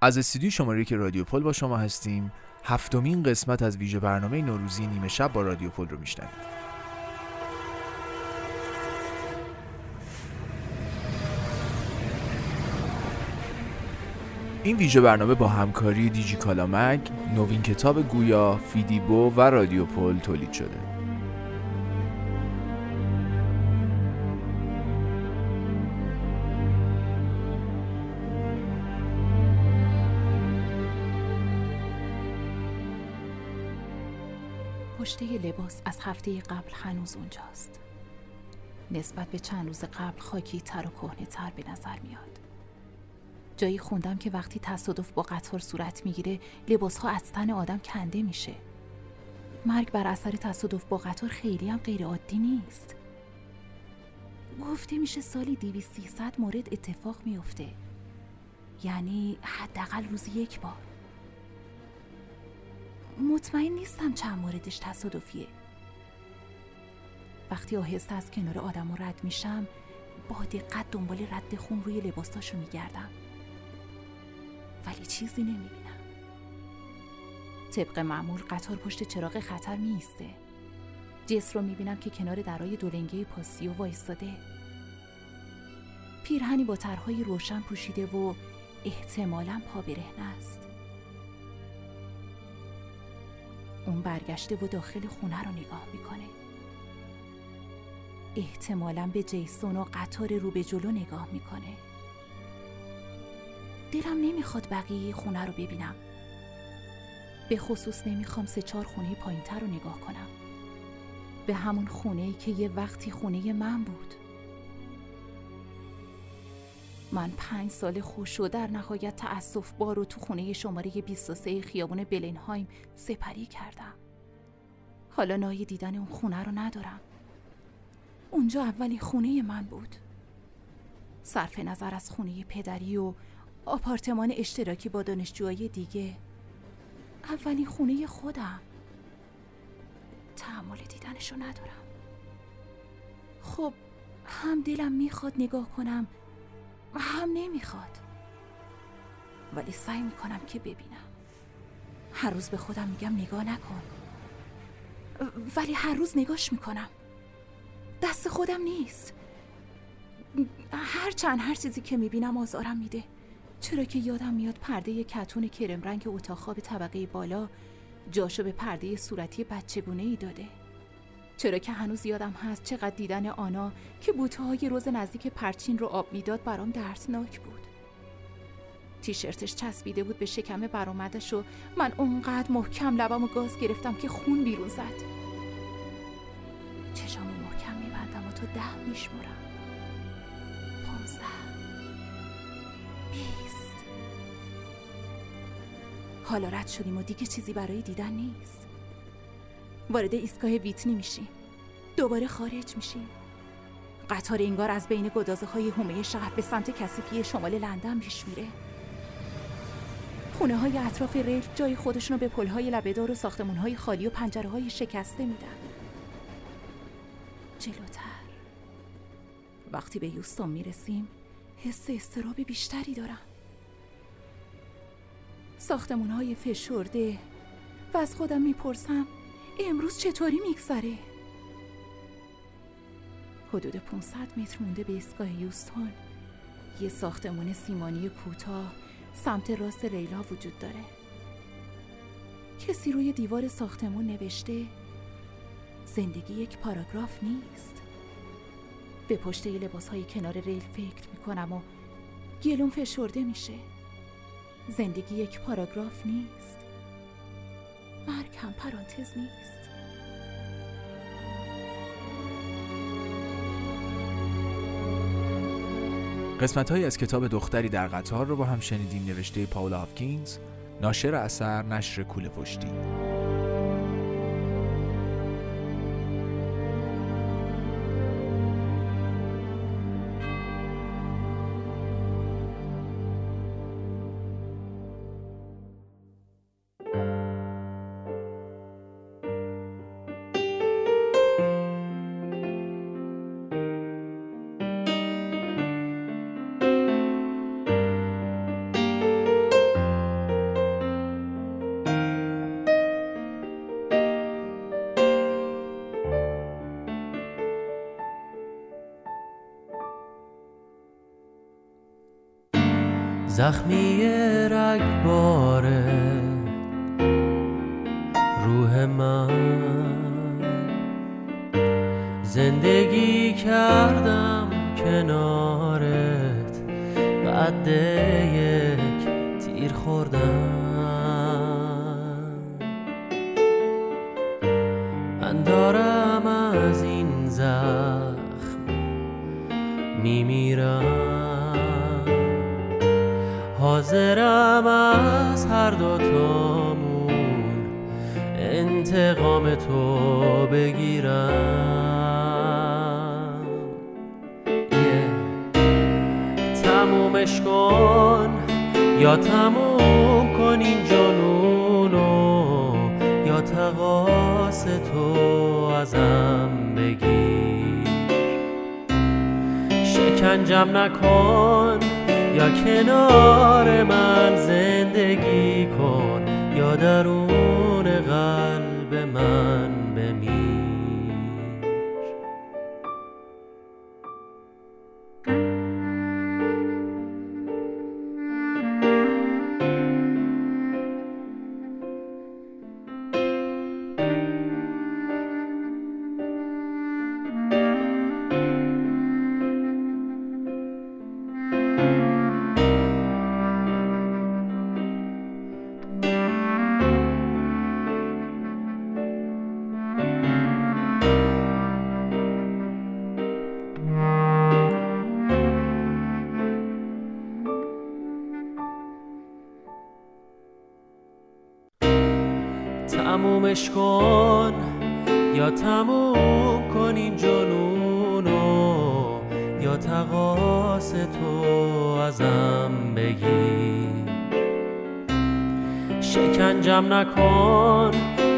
از استودیو شماره که رادیو پل با شما هستیم هفتمین قسمت از ویژه برنامه نوروزی نیمه شب با رادیو پل رو میشنوید این ویژه برنامه با همکاری دیجی کالامگ، نوین کتاب گویا، فیدیبو و رادیو پل تولید شده. پشته لباس از هفته قبل هنوز اونجاست. نسبت به چند روز قبل خاکی تر و کهنه تر به نظر میاد. جایی خوندم که وقتی تصادف با قطار صورت می‌گیره لباسها از تن آدم کنده میشه مرگ بر اثر تصادف با قطار خیلی هم غیر عادی نیست گفته میشه سالی دیوی سیصد مورد اتفاق میفته یعنی حداقل روزی یک بار مطمئن نیستم چند موردش تصادفیه. وقتی آهسته از کنار آدم رد میشم با دقت دنبال رد خون روی لباساشو میگردم. ولی چیزی نمی‌بینم. طبق معمول قطار پشت چراغ خطر میسته جس رو می‌بینم که کنار درای دولنگه پاسیو وایستاده. پیرهنی با طرحهای روشن پوشیده و احتمالا پا برهنه است. اون برگشته و داخل خونه رو نگاه می‌کنه. احتمالا به جیسون و قطار رو به جلو نگاه می‌کنه. دلم نمی‌خواد بقیه خونه رو ببینم. به خصوص نمی‌خوام سه چهار خونه پایینتر رو نگاه کنم. به همون خونه که یه وقتی خونه من بود. من پنج سال خوش و در نهایت تأصف بار رو تو خونه شماره 23 خیابون بلنهایم سپری کردم. حالا نای دیدن اون خونه رو ندارم. اونجا اولی خونه من بود. صرف نظر از خونه پدری و آپارتمان اشتراکی با دانشجوهای دیگه. اولین خونه خودم. تحمل دیدنشو ندارم. خب هم دلم می‌خواد نگاه کنم هم نمی‌خواد. ولی سعی می‌کنم که ببینم. هر روز به خودم میگم نگاه نکن. ولی هر روز نگاش می‌کنم. دست خودم نیست. هر چند هر چیزی که می‌بینم آزارم میده. چرا که یادم میاد پرده کتون کرم رنگ اتاق خواب طبقه بالا جاشو به پرده صورتی بچگونه ای داده. چرا که هنوز یادم هست چقدر دیدن آنا که بوته های روز نزدیک پرچین رو آب می‌داد برام دردناک بود. تیشرتش چسبیده بود به شکم برآمدش و من اونقدر محکم لبم و گاز گرفتم که خون بیرون زد. چشامو محکم میبندم و تو ده میشمرم پانزده. حالا رد شدیم و دیگه چیزی برای دیدن نیست. وارد ایستگاه ویتنی میشیم دوباره خارج میشیم قطار انگار از بین گدازه های حومه شهر به سمت کسیفی شمال لندن پیش میره. خونه های اطراف ریل جای خودشون به پل های لبهدار و ساختمون های خالی و پنجره های شکسته میدن. جلوتر. وقتی به یوستون می‌رسیم حس استراب بیشتری دارم. ساختمون های فشرده و از خودم می‌پرسم امروز چطوری میگذره؟ حدود 500 متر مونده به ایستگاه یوستون. یه ساختمون سیمانی کوتاه سمت راست ریلا وجود داره. کسی روی دیوار ساختمون نوشته زندگی یک پاراگراف نیست. به پشته لباس های کنار ریل فکر می‌کنم و گلوم فشرده میشه. زندگی یک پاراگراف نیست. مرگ هم پرانتز نیست. قسمت های از کتاب دختری در قطار رو با هم شنیدیم نوشته پاولا هافکینز ناشر اثر نشر کوله پشتی. زخمی رگباره روح من زندگی کردم کنارت قد یک تیر خوردم. من دارم از این زخم میمیرم. حاضرم از هر دوتامون انتقام تو بگیرم yeah. تمومش کن یا تموم کن این جنونو یا تقاس تو ازم بگیر شکنجم نکن یا کنار من زندگی کن یا درون قلب من بمیر. تمومش کن یا تموم کن این جنونو یا تقاس تو ازم بگیر. شکنجم نکن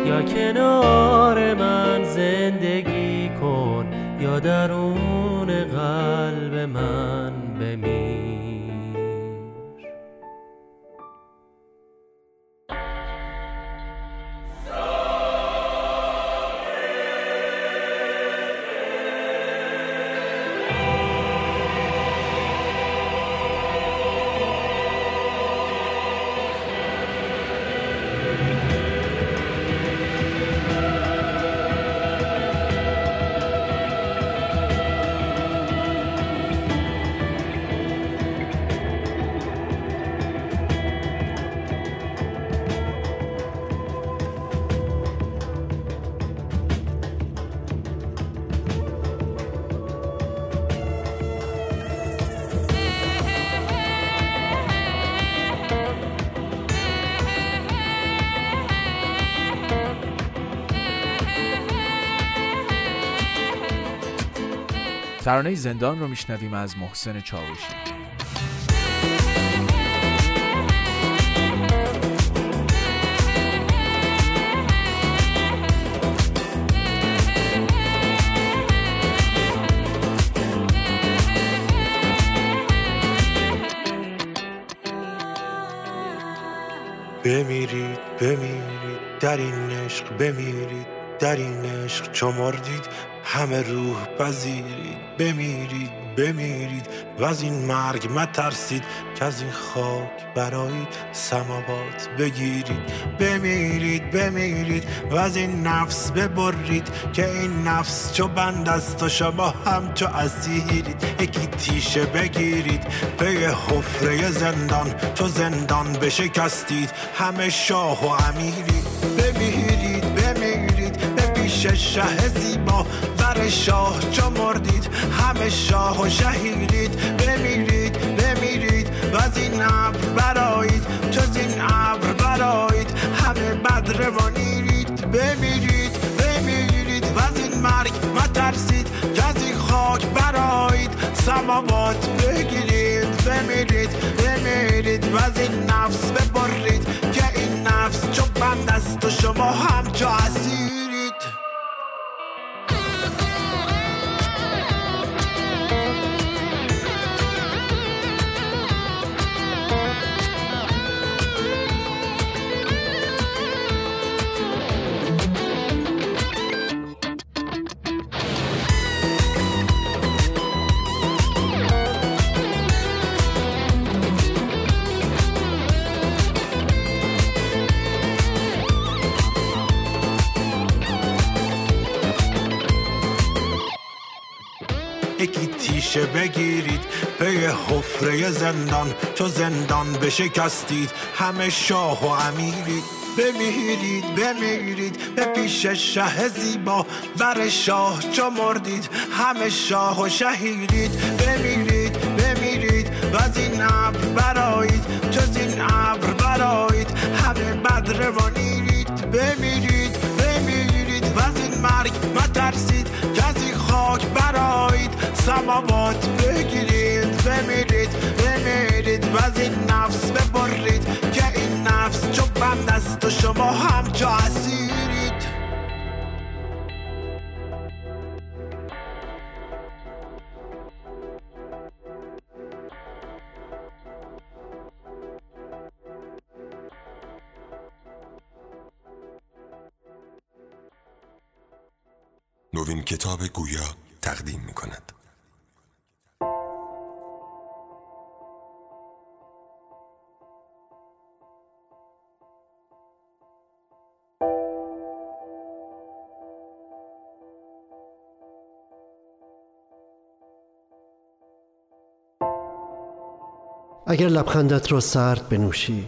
یا کنار من زندگی کن یا درون قلب من بمیر. ترانه زندان رو میشنویم از محسن چاوشی. بمیرید بمیرید در این عشق بمیرید در این عشق چو مردید همه روح پذیرید بمیرید بمیرید و از این مرگ مترسید که از این خاک برایید سماوات بگیرید. بمیرید بمیرید و از این نفس ببرید که این نفس چو بند است و شما هم چو اسیرید. یکی تیشه بگیرید به حفره زندان چو زندان بشکستید. همه شاه و امیرید. بمیرید بمیرید به پیش شه زیبا بر شاه چو مردید همه شاه و شهیرید بمیرید بمیرید و از این ابر برایید از این ابر برایید همه بدر و نیرید بمیرید بمیرید و از این مرگ مترسید. که از این خاک برایید سماوات بگیرید. بمیرید بمیرید و از این نفس ببرید. که این نفس چو بند است و شما هم چو اسیرید بگیرید پی حفره زندان چو زندان بشکستید همه شاه و امیرید بمیرید بمیرید. به پیش شه زیبا بر شاه چو مردید. همه شاه و شهیرید بمیرید بمیرید. و از این ابر برایید جز این ابر برایید همه بدر و نیرید. بمیرید. سماوات. بگیرید بمیرید بمیرید. و از این نفس ببرید که این نفس چو بند است و شما همچو اسیرید نوین کتاب گویا تقدیم می کند اگر لبخندت را سرد بنوشی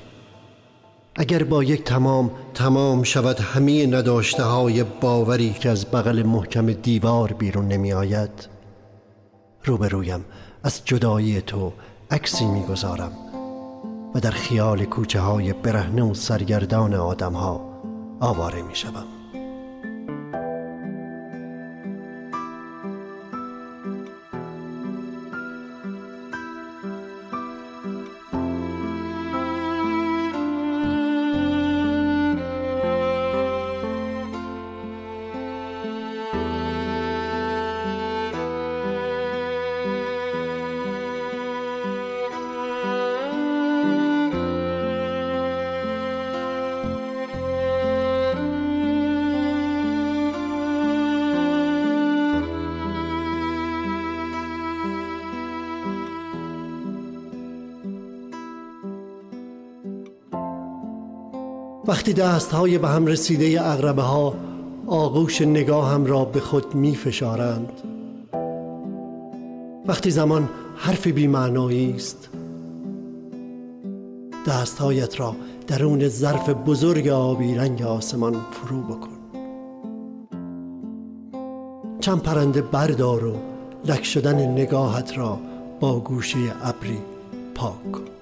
اگر با یک تمام تمام شود همه نداشته های باوری که از بغل محکم دیوار بیرون نمی آید روبرویم از جدایی تو عکسی می‌گذارم و در خیال کوچه های برهنه و سرگردان آدم ها آواره می. وقتی دست های به هم رسیده اغربه ها آغوش نگاهم را به خود می فشارند وقتی زمان حرف بیمعنایی است دستهایت را درون ظرف بزرگ آبی رنگ آسمان فرو بکن. چند پرنده بردار و لک شدن نگاهت را با گوشه ابری پاک کن.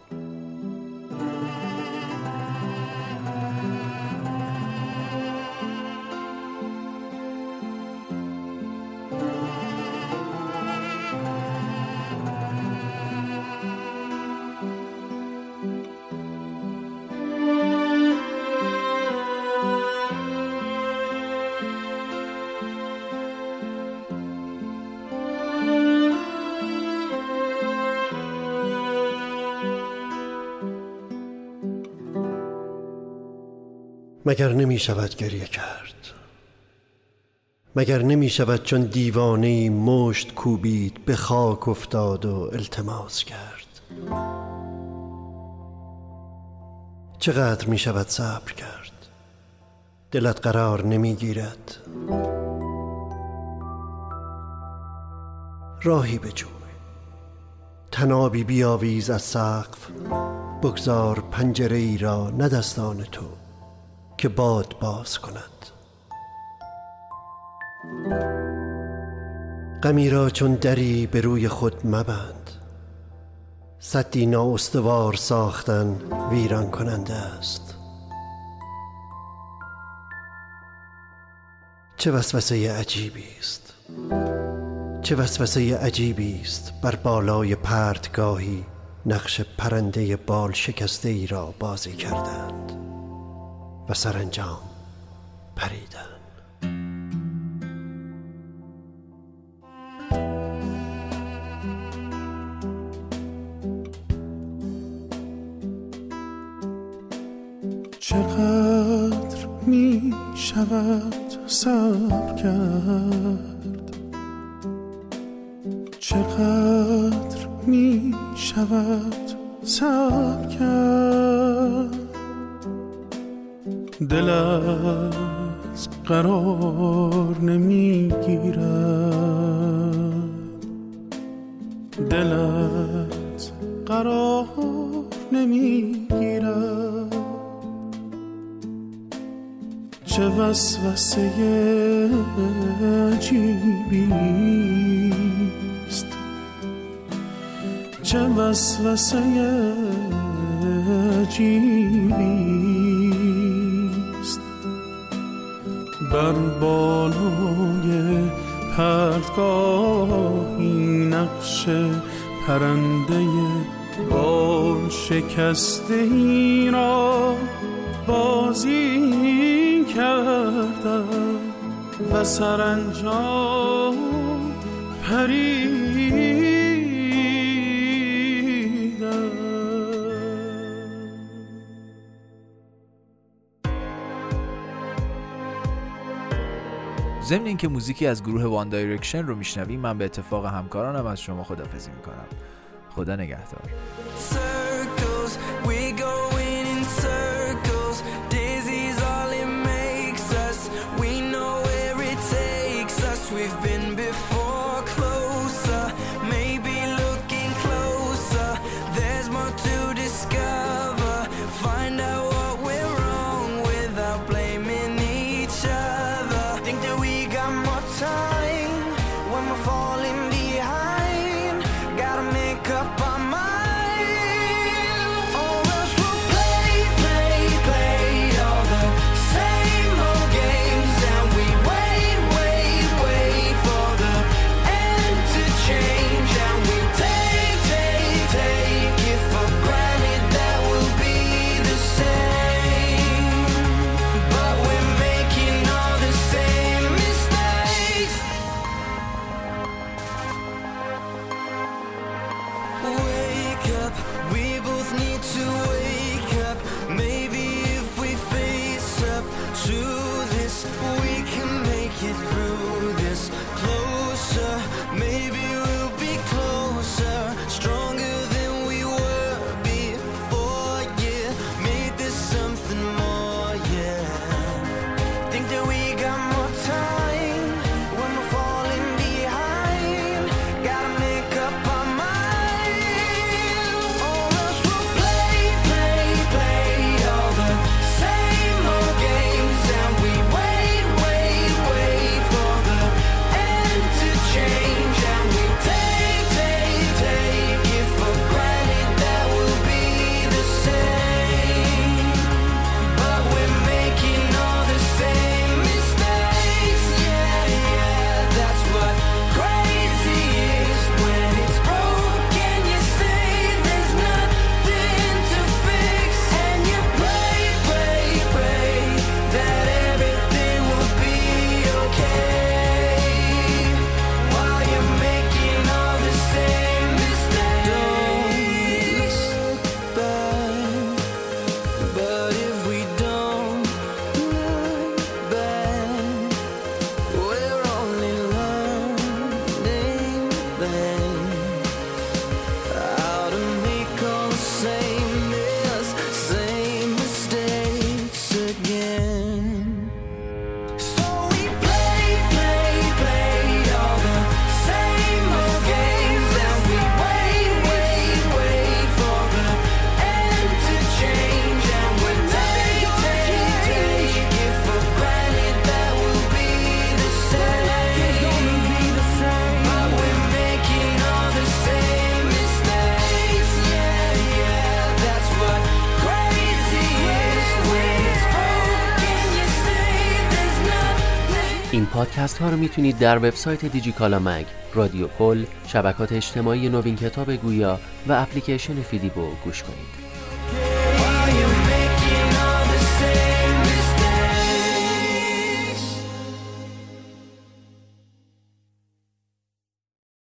مگر نمی شود گریه کرد؟ مگر نمی شود چون دیوانه مشت کوبید به خاک افتاد و التماس کرد؟ چقدر می شود صبر کرد؟ دلت قرار نمی گیرد راهی بجوی. تنابی بیاویز از سقف بگذار پنجره ای را ندستان تو. که باد باز کند. غمی را چون دری به روی خود مبند. سدی نااستوار ساختن ویران کننده است. چه وسوسه عجیبی است. چه وسوسه عجیبی است بر بالای پرتگاهی نقش پرنده بال شکسته ای را بازی کردند. و سرانجام پریدن. چقدر می شود صبر کرد؟ چقدر می شود صبر کرد؟ دل از قرار نمی‌گیرد دل از قرار نمی‌گیرد چه وسوسه عجیبی است چه وسوسه عجیبی بر بالای پرتگاهی نقش پرنده با شکسته ای را بازی کرده و سرانجام پری ضمن اینکه موزیکی از گروه وان دایرکشن رو میشنویم من به اتفاق همکارانم از شما خدافزی می‌کنم. خدا نگهدار. up. We پادکست ها رو می‌تونید در وبسایت دیجیکالا مگ، رادیو پل، شبکات اجتماعی نوین کتاب گویا و اپلیکیشن فیدیبو گوش کنید.